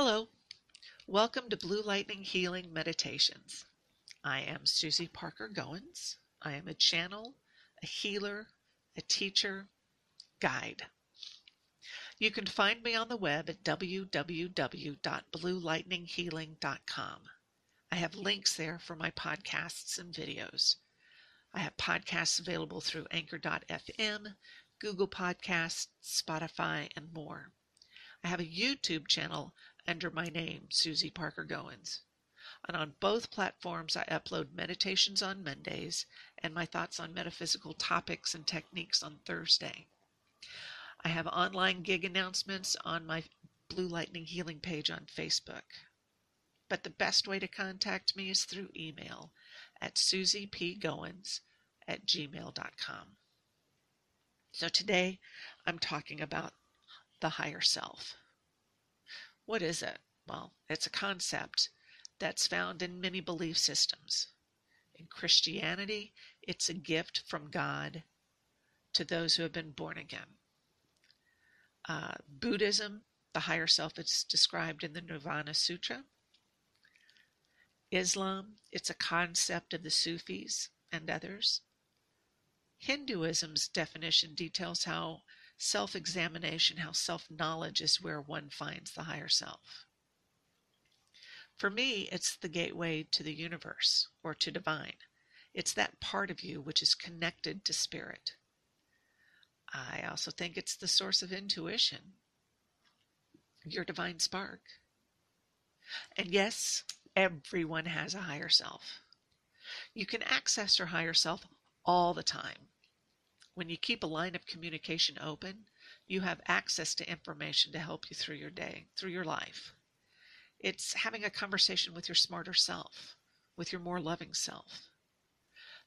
Hello, welcome to Blue Lightning Healing Meditations. I am Susie Parker Goins. I am a channel, a healer, a teacher, guide. You can find me on the web at www.bluelightninghealing.com. I have links there for my podcasts and videos. I have podcasts available through Anchor.fm, Google Podcasts, Spotify, and more. I have a YouTube channel under my name, Susie Parker Goins. And on both platforms, I upload meditations on Mondays and my thoughts on metaphysical topics and techniques on Thursday. I have online gig announcements on my Blue Lightning Healing page on Facebook. But the best way to contact me is through email at susiepgoins at gmail.com. So today I'm talking about the higher self. What is it? Well, it's a concept that's found in many belief systems. In Christianity, it's a gift from God to those who have been born again. Uh, Buddhism, the higher self is described in the Nirvana Sutra. Islam, it's a concept of the Sufis and others. Hinduism's definition details how self examination, how self knowledge is where one finds the higher self. For me, it's the gateway to the universe or to divine. It's that part of you which is connected to spirit. I also think it's the source of intuition, your divine spark. And yes, everyone has a higher self. You can access your higher self all the time. When you keep a line of communication open, you have access to information to help you through your day, through your life. It's having a conversation with your smarter self, with your more loving self.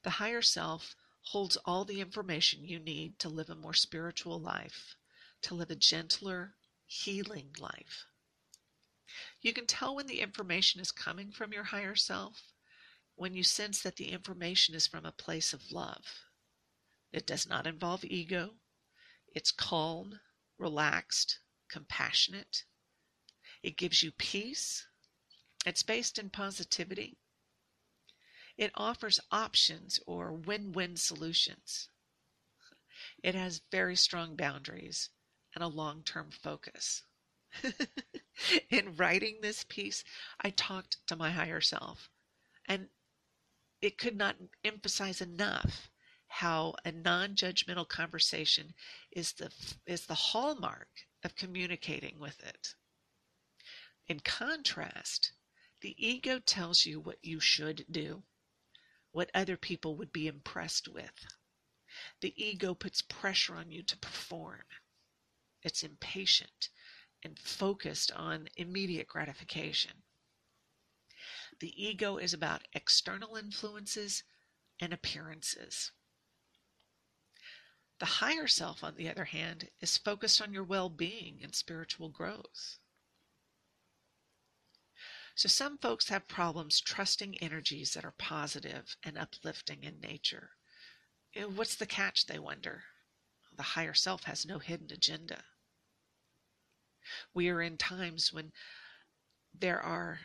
The higher self holds all the information you need to live a more spiritual life, to live a gentler, healing life. You can tell when the information is coming from your higher self when you sense that the information is from a place of love. It does not involve ego. It's calm, relaxed, compassionate. It gives you peace. It's based in positivity. It offers options or win win solutions. It has very strong boundaries and a long term focus. in writing this piece, I talked to my higher self, and it could not emphasize enough how a non-judgmental conversation is the is the hallmark of communicating with it. In contrast, the ego tells you what you should do, what other people would be impressed with. The ego puts pressure on you to perform. It's impatient and focused on immediate gratification. The ego is about external influences and appearances. The higher self, on the other hand, is focused on your well being and spiritual growth. So, some folks have problems trusting energies that are positive and uplifting in nature. What's the catch, they wonder? The higher self has no hidden agenda. We are in times when there are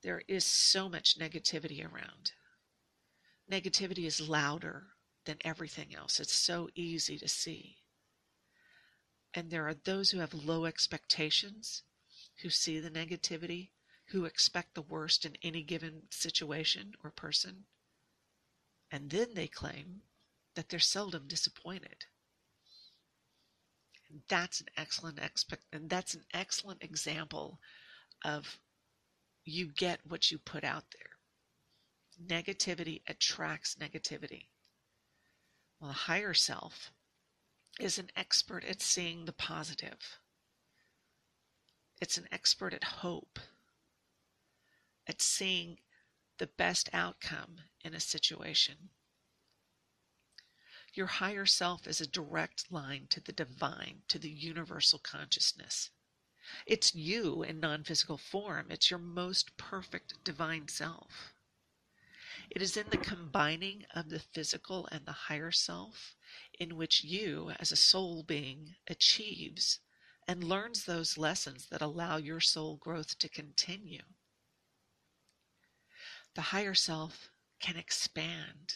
there is so much negativity around. Negativity is louder than everything else. It's so easy to see. And there are those who have low expectations, who see the negativity, who expect the worst in any given situation or person. And then they claim that they're seldom disappointed. And that's an excellent expect and that's an excellent example of you get what you put out there. Negativity attracts negativity. Well, the higher self is an expert at seeing the positive. It's an expert at hope, at seeing the best outcome in a situation. Your higher self is a direct line to the divine, to the universal consciousness. It's you in non physical form, it's your most perfect divine self. It is in the combining of the physical and the higher self in which you, as a soul being, achieves and learns those lessons that allow your soul growth to continue. The higher self can expand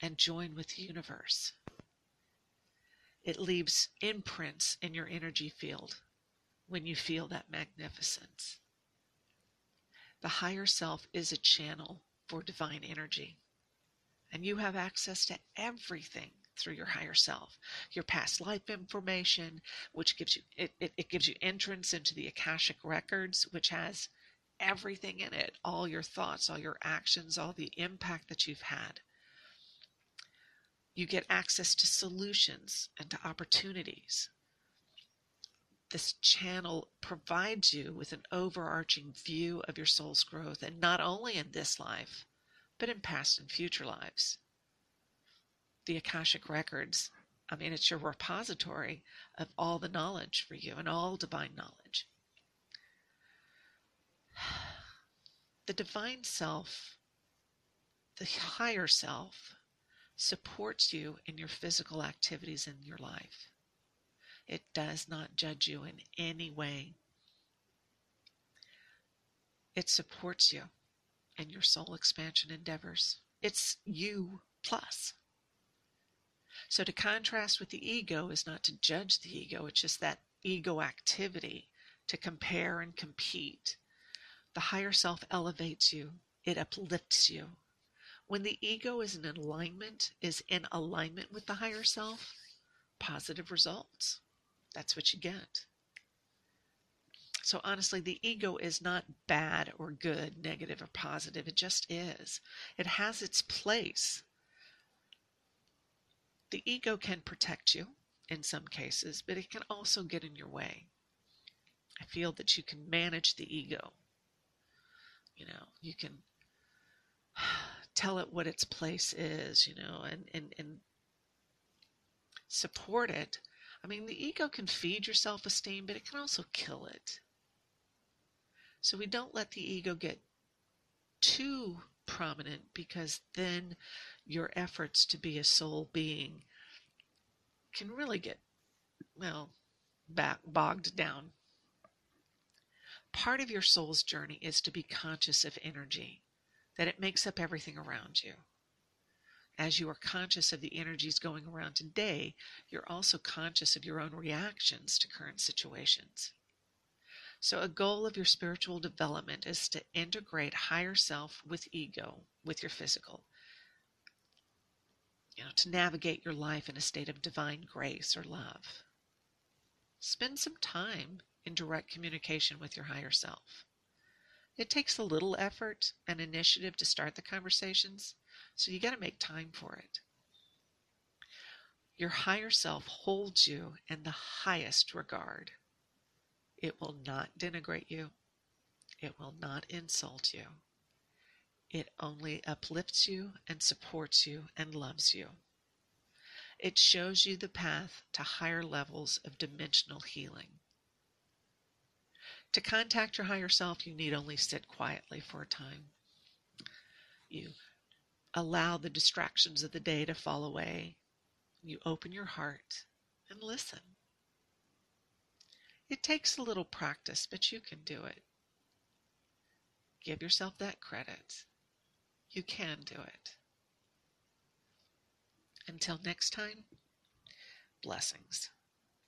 and join with the universe. It leaves imprints in your energy field when you feel that magnificence. The higher self is a channel for divine energy, and you have access to everything through your higher self your past life information which gives you it, it, it gives you entrance into the akashic records which has everything in it all your thoughts all your actions all the impact that you've had. You get access to solutions and to opportunities this channel provides you with an overarching view of your soul's growth and not only in this life but in past and future lives the Akashic Records. I mean, it's your repository of all the knowledge for you and all divine knowledge. The divine self, the higher self, supports you in your physical activities in your life. It does not judge you in any way. It supports you in your soul expansion endeavors. It's you plus. So to contrast with the ego is not to judge the ego, it's just that ego activity to compare and compete. The higher self elevates you, it uplifts you. When the ego is in alignment, is in alignment with the higher self, positive results. That's what you get. So honestly, the ego is not bad or good, negative or positive. It just is. It has its place. The ego can protect you in some cases, but it can also get in your way. I feel that you can manage the ego. You know, you can tell it what its place is, you know, and, and, and support it. I mean, the ego can feed your self esteem, but it can also kill it. So we don't let the ego get too prominent because then your efforts to be a soul being can really get, well, back, bogged down. Part of your soul's journey is to be conscious of energy, that it makes up everything around you. As you are conscious of the energies going around today, you're also conscious of your own reactions to current situations. So, a goal of your spiritual development is to integrate higher self with ego, with your physical. You know, to navigate your life in a state of divine grace or love. Spend some time in direct communication with your higher self. It takes a little effort and initiative to start the conversations, so you got to make time for it. Your higher self holds you in the highest regard. It will not denigrate you. It will not insult you. It only uplifts you and supports you and loves you. It shows you the path to higher levels of dimensional healing. To contact your higher self, you need only sit quietly for a time. You allow the distractions of the day to fall away. You open your heart and listen. It takes a little practice, but you can do it. Give yourself that credit. You can do it. Until next time, blessings.